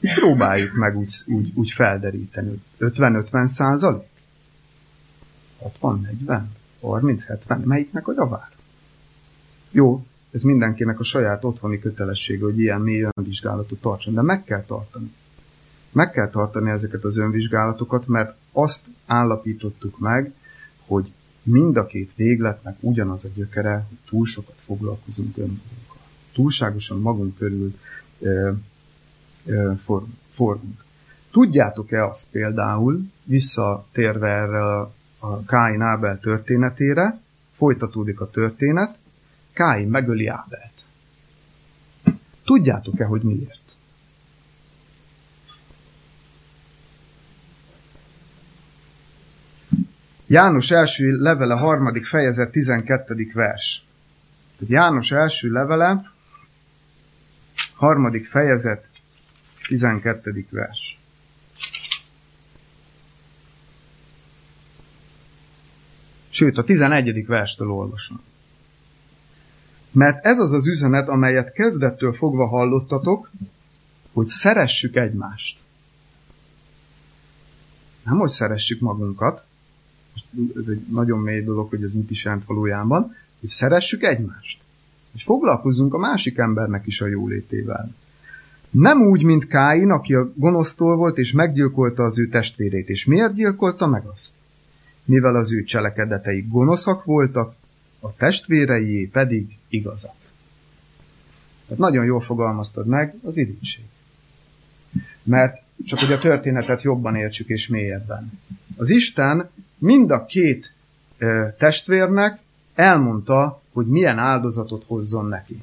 próbáljuk meg úgy, úgy, úgy felderíteni, 50-50 százalék? 60, 40, 30, 70, melyiknek a javár? Jó, ez mindenkinek a saját otthoni kötelessége, hogy ilyen mély önvizsgálatot tartson, de meg kell tartani. Meg kell tartani ezeket az önvizsgálatokat, mert azt állapítottuk meg, hogy mind a két végletnek ugyanaz a gyökere, hogy túl sokat foglalkozunk önmagunkkal. Túlságosan magunk körül ö, ö, for, forgunk. Tudjátok-e azt például, visszatérve erre a, a Káin Ábel történetére, folytatódik a történet, Káin megöli Ábelt. Tudjátok-e, hogy miért? János első levele, harmadik fejezet, 12. vers. János első levele, harmadik fejezet, 12. vers. Sőt, a 11. verstől olvasom. Mert ez az az üzenet, amelyet kezdettől fogva hallottatok, hogy szeressük egymást. Nem, hogy szeressük magunkat, ez egy nagyon mély dolog, hogy ez mit is jelent valójában, hogy szeressük egymást. Hogy foglalkozzunk a másik embernek is a jólétével. Nem úgy, mint Káin, aki a gonosztól volt, és meggyilkolta az ő testvérét. És miért gyilkolta meg azt? Mivel az ő cselekedetei gonoszak voltak, a testvérei pedig igazak. Tehát nagyon jól fogalmaztad meg, az irigység. Mert csak hogy a történetet jobban értsük és mélyebben. Az Isten mind a két testvérnek elmondta, hogy milyen áldozatot hozzon neki.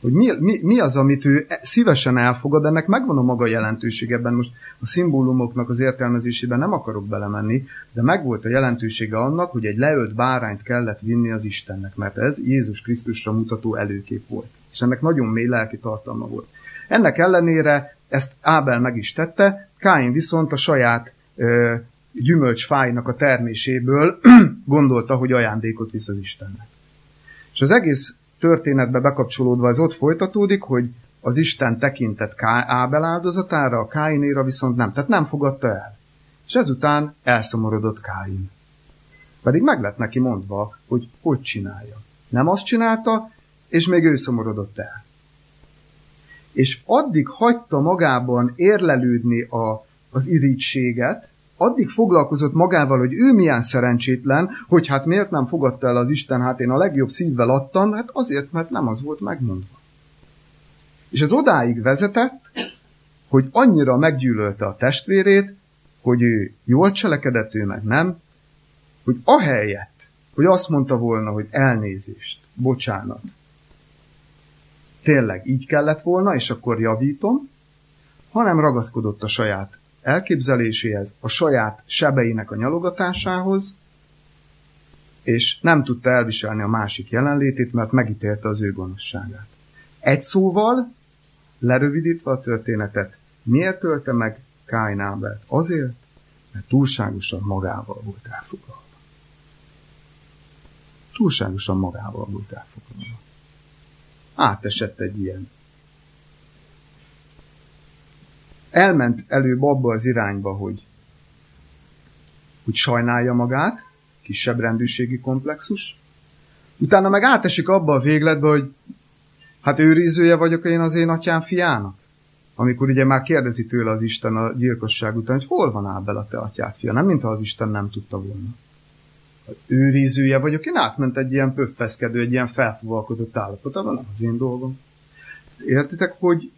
Hogy mi, mi, mi az, amit ő szívesen elfogad, ennek megvan a maga jelentőségeben. Most a szimbólumoknak az értelmezésében nem akarok belemenni, de megvolt a jelentősége annak, hogy egy leölt bárányt kellett vinni az Istennek, mert ez Jézus Krisztusra mutató előkép volt. És ennek nagyon mély lelki tartalma volt. Ennek ellenére ezt Ábel meg is tette, Káin viszont a saját ö, gyümölcsfájnak a terméséből gondolta, hogy ajándékot visz az Istennek. És az egész történetbe bekapcsolódva ez ott folytatódik, hogy az Isten tekintett Ábel áldozatára, a Káinéra viszont nem. Tehát nem fogadta el. És ezután elszomorodott Káin. Pedig meg lett neki mondva, hogy hogy csinálja. Nem azt csinálta, és még ő szomorodott el. És addig hagyta magában érlelődni a, az irítséget, addig foglalkozott magával, hogy ő milyen szerencsétlen, hogy hát miért nem fogadta el az Isten, hát én a legjobb szívvel adtam, hát azért, mert nem az volt megmondva. És ez odáig vezetett, hogy annyira meggyűlölte a testvérét, hogy ő jól cselekedett, ő meg nem, hogy ahelyett, hogy azt mondta volna, hogy elnézést, bocsánat, tényleg így kellett volna, és akkor javítom, hanem ragaszkodott a saját elképzeléséhez, a saját sebeinek a nyalogatásához, és nem tudta elviselni a másik jelenlétét, mert megítélte az ő gonoszságát. Egy szóval, lerövidítve a történetet, miért ölte meg Káin Ábelt? Azért, mert túlságosan magával volt elfoglalva. Túlságosan magával volt elfoglalva. Átesett egy ilyen elment előbb abba az irányba, hogy, hogy sajnálja magát, kisebb rendűségi komplexus, utána meg átesik abba a végletbe, hogy hát őrizője vagyok én az én atyám fiának. Amikor ugye már kérdezi tőle az Isten a gyilkosság után, hogy hol van Ábel a te atyát fia, nem mintha az Isten nem tudta volna. Őrizője vagyok, én átment egy ilyen pöffeszkedő, egy ilyen felfogalkodott állapotban, nem az én dolgom. Értitek, hogy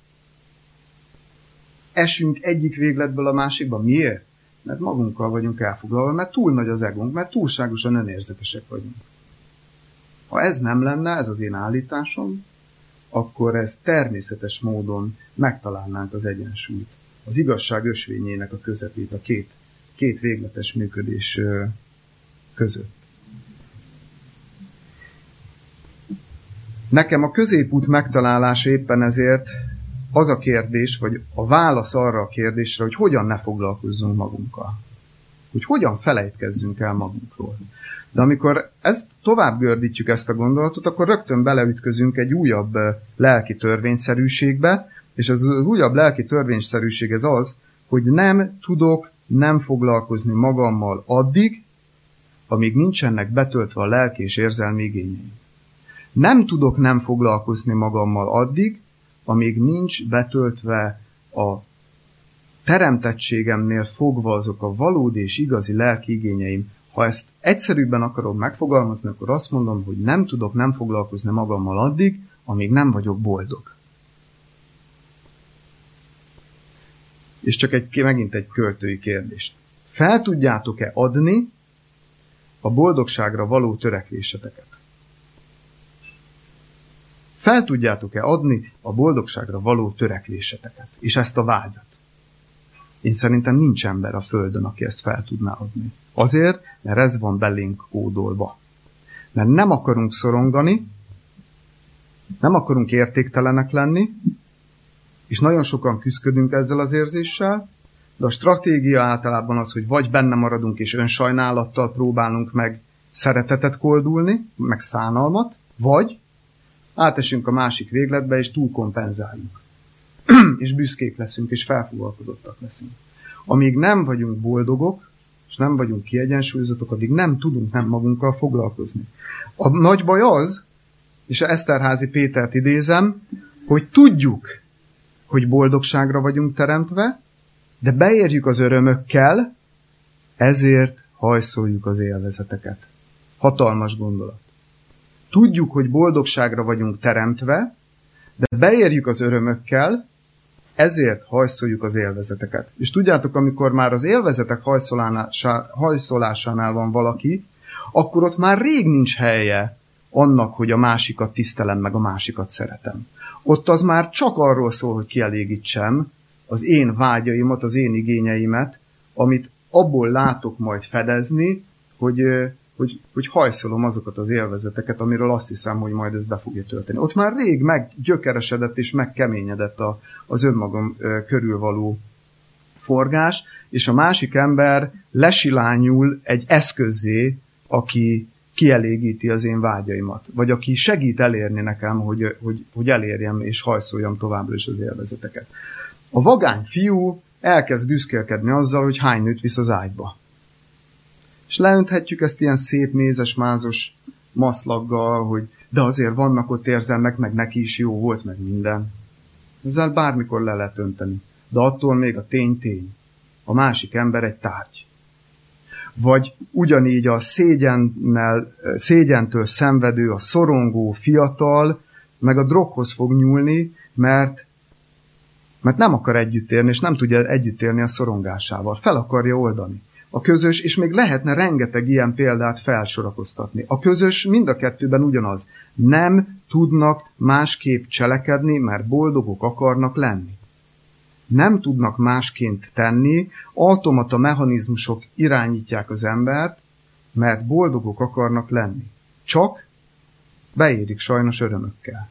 esünk egyik végletből a másikba. Miért? Mert magunkkal vagyunk elfoglalva, mert túl nagy az egónk, mert túlságosan önérzetesek vagyunk. Ha ez nem lenne, ez az én állításom, akkor ez természetes módon megtalálnánk az egyensúlyt. Az igazság ösvényének a közepét, a két, két végletes működés között. Nekem a középút megtalálása éppen ezért az a kérdés, vagy a válasz arra a kérdésre, hogy hogyan ne foglalkozzunk magunkkal. Hogy hogyan felejtkezzünk el magunkról. De amikor ezt tovább gördítjük ezt a gondolatot, akkor rögtön beleütközünk egy újabb lelki törvényszerűségbe, és az újabb lelki törvényszerűség ez az, hogy nem tudok nem foglalkozni magammal addig, amíg nincsenek betöltve a lelki és érzelmi igényeim. Nem tudok nem foglalkozni magammal addig, amíg nincs betöltve a teremtettségemnél fogva azok a valódi és igazi lelki igényeim. Ha ezt egyszerűbben akarom megfogalmazni, akkor azt mondom, hogy nem tudok nem foglalkozni magammal addig, amíg nem vagyok boldog. És csak egy, megint egy költői kérdés. Fel tudjátok-e adni a boldogságra való törekvéseteket? Fel tudjátok-e adni a boldogságra való törekvéseteket, és ezt a vágyat? Én szerintem nincs ember a Földön, aki ezt fel tudná adni. Azért, mert ez van belénk kódolva. Mert nem akarunk szorongani, nem akarunk értéktelenek lenni, és nagyon sokan küzdködünk ezzel az érzéssel, de a stratégia általában az, hogy vagy benne maradunk és önsajnálattal próbálunk meg szeretetet koldulni, meg szánalmat, vagy átesünk a másik végletbe, és túlkompenzáljuk. és büszkék leszünk, és felfogalkozottak leszünk. Amíg nem vagyunk boldogok, és nem vagyunk kiegyensúlyozatok, addig nem tudunk nem magunkkal foglalkozni. A nagy baj az, és a Eszterházi Pétert idézem, hogy tudjuk, hogy boldogságra vagyunk teremtve, de beérjük az örömökkel, ezért hajszoljuk az élvezeteket. Hatalmas gondolat. Tudjuk, hogy boldogságra vagyunk teremtve, De beérjük az örömökkel, ezért hajszoljuk az élvezeteket. És tudjátok, amikor már az élvezetek hajszolásánál van valaki, akkor ott már rég nincs helye annak, hogy a másikat tisztelem, meg a másikat szeretem. Ott az már csak arról szól, hogy kielégítsem az én vágyaimat, az én igényeimet, amit abból látok majd fedezni, hogy, hogy, hogy hajszolom azokat az élvezeteket, amiről azt hiszem, hogy majd ez be fogja tölteni. Ott már rég meggyökeresedett és megkeményedett a, az önmagam körül való forgás, és a másik ember lesilányul egy eszközé, aki kielégíti az én vágyaimat, vagy aki segít elérni nekem, hogy, hogy, hogy elérjem és hajszoljam továbbra is az élvezeteket. A vagány fiú elkezd büszkélkedni azzal, hogy hány nőt visz az ágyba. És leönthetjük ezt ilyen szép, mézes, mázos maszlaggal, hogy de azért vannak ott érzelmek, meg neki is jó volt, meg minden. Ezzel bármikor le lehet önteni. De attól még a tény tény. A másik ember egy tárgy. Vagy ugyanígy a szégyennel, szégyentől szenvedő, a szorongó fiatal, meg a droghoz fog nyúlni, mert mert nem akar együtt élni, és nem tudja együtt élni a szorongásával. Fel akarja oldani. A közös, és még lehetne rengeteg ilyen példát felsorakoztatni. A közös mind a kettőben ugyanaz. Nem tudnak másképp cselekedni, mert boldogok akarnak lenni. Nem tudnak másként tenni, automata mechanizmusok irányítják az embert, mert boldogok akarnak lenni. Csak beérik sajnos örömökkel.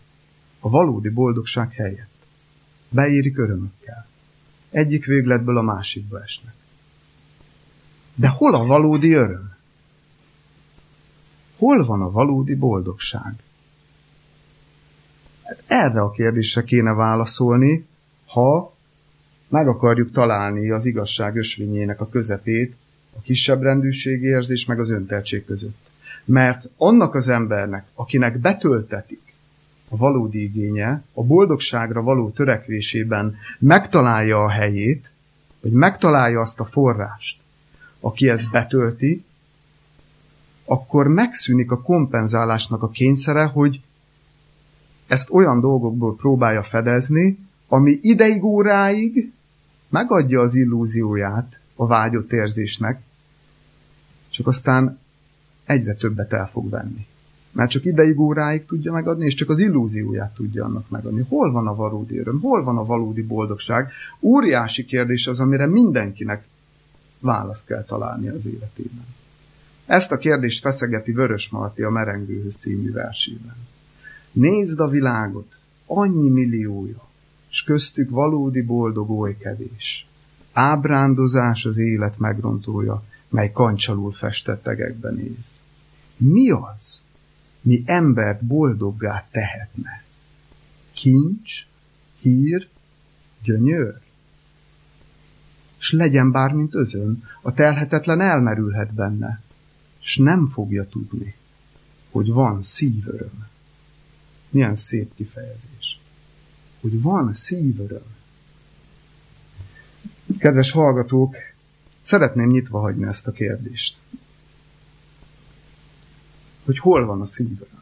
A valódi boldogság helyett. Beérik örömökkel. Egyik végletből a másikba esnek. De hol a valódi öröm? Hol van a valódi boldogság? Hát erre a kérdésre kéne válaszolni, ha meg akarjuk találni az igazság ösvényének a közepét a kisebb rendűségérzés meg az önteltség között. Mert annak az embernek, akinek betöltetik a valódi igénye, a boldogságra való törekvésében megtalálja a helyét, vagy megtalálja azt a forrást, aki ezt betölti, akkor megszűnik a kompenzálásnak a kényszere, hogy ezt olyan dolgokból próbálja fedezni, ami ideig óráig megadja az illúzióját a vágyott érzésnek, csak aztán egyre többet el fog venni. Mert csak ideig óráig tudja megadni, és csak az illúzióját tudja annak megadni. Hol van a valódi öröm? Hol van a valódi boldogság? Óriási kérdés az, amire mindenkinek választ kell találni az életében. Ezt a kérdést feszegeti Vörös Marti a Merengőhöz című versében. Nézd a világot, annyi milliója, s köztük valódi boldog oly kevés. Ábrándozás az élet megrontója, mely kancsalul festett tegekben néz. Mi az, mi embert boldoggá tehetne? Kincs, hír, gyönyör? S legyen bármint özön, a telhetetlen elmerülhet benne, s nem fogja tudni, hogy van szívöröm. Milyen szép kifejezés. Hogy van szívöröm. Kedves hallgatók, szeretném nyitva hagyni ezt a kérdést. Hogy hol van a szívöröm?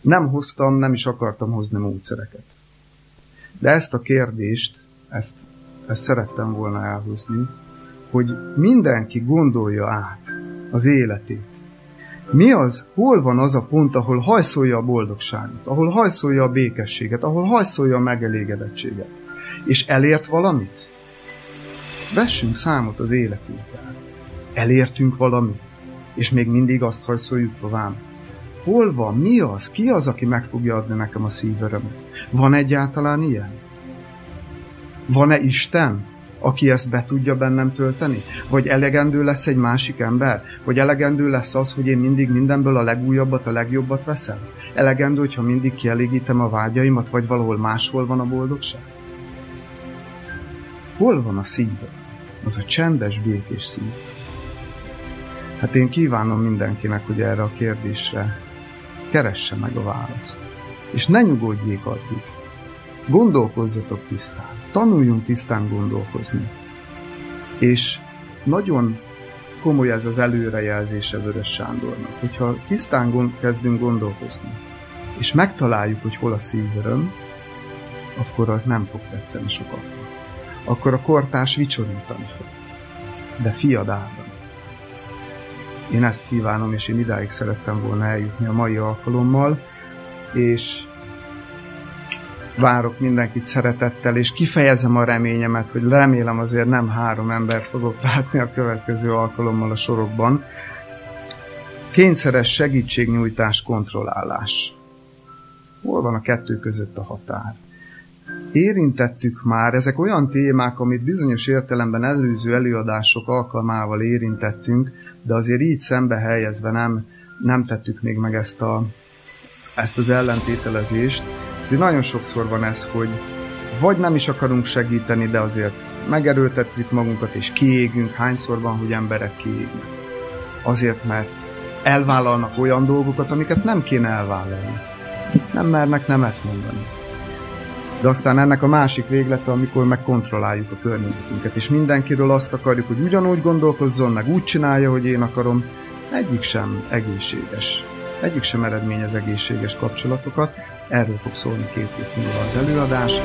Nem hoztam, nem is akartam hozni módszereket. De ezt a kérdést, ezt, ezt szerettem volna elhozni, hogy mindenki gondolja át az életét. Mi az, hol van az a pont, ahol hajszolja a boldogságot, ahol hajszolja a békességet, ahol hajszolja a megelégedettséget. És elért valamit? Vessünk számot az életünkkel. Elértünk valamit, és még mindig azt hajszoljuk tovább. Hol van? Mi az? Ki az, aki meg fogja adni nekem a szívörömöt? Van egyáltalán ilyen? Van-e Isten, aki ezt be tudja bennem tölteni? Vagy elegendő lesz egy másik ember? Vagy elegendő lesz az, hogy én mindig mindenből a legújabbat, a legjobbat veszem? Elegendő, hogyha mindig kielégítem a vágyaimat, vagy valahol máshol van a boldogság? Hol van a szíve? Az a csendes, békés szív. Hát én kívánom mindenkinek, hogy erre a kérdésre keresse meg a választ. És ne nyugodjék addig. Gondolkozzatok tisztán. Tanuljunk tisztán gondolkozni. És nagyon komoly ez az előrejelzése Vörös Sándornak. Hogyha tisztán gond, kezdünk gondolkozni, és megtaláljuk, hogy hol a szívöröm, akkor az nem fog tetszeni sokaknak. Akkor a kortás vicsorítani fog. De fiadában. Én ezt kívánom, és én idáig szerettem volna eljutni a mai alkalommal, és várok mindenkit szeretettel, és kifejezem a reményemet, hogy remélem azért nem három embert fogok látni a következő alkalommal a sorokban. Kényszeres segítségnyújtás, kontrollálás. Hol van a kettő között a határ? Érintettük már, ezek olyan témák, amit bizonyos értelemben előző előadások alkalmával érintettünk, de azért így szembe helyezve nem, nem tettük még meg ezt, a, ezt az ellentételezést. De nagyon sokszor van ez, hogy vagy nem is akarunk segíteni, de azért megerőltetjük magunkat és kiégünk. Hányszor van, hogy emberek kiégnek? Azért, mert elvállalnak olyan dolgokat, amiket nem kéne elvállalni. Nem mernek nemet mondani. De aztán ennek a másik véglete, amikor megkontrolláljuk a környezetünket, és mindenkiről azt akarjuk, hogy ugyanúgy gondolkozzon, meg úgy csinálja, hogy én akarom, egyik sem egészséges. Egyik sem eredményez egészséges kapcsolatokat. Erről fog szólni két hét múlva az előadás.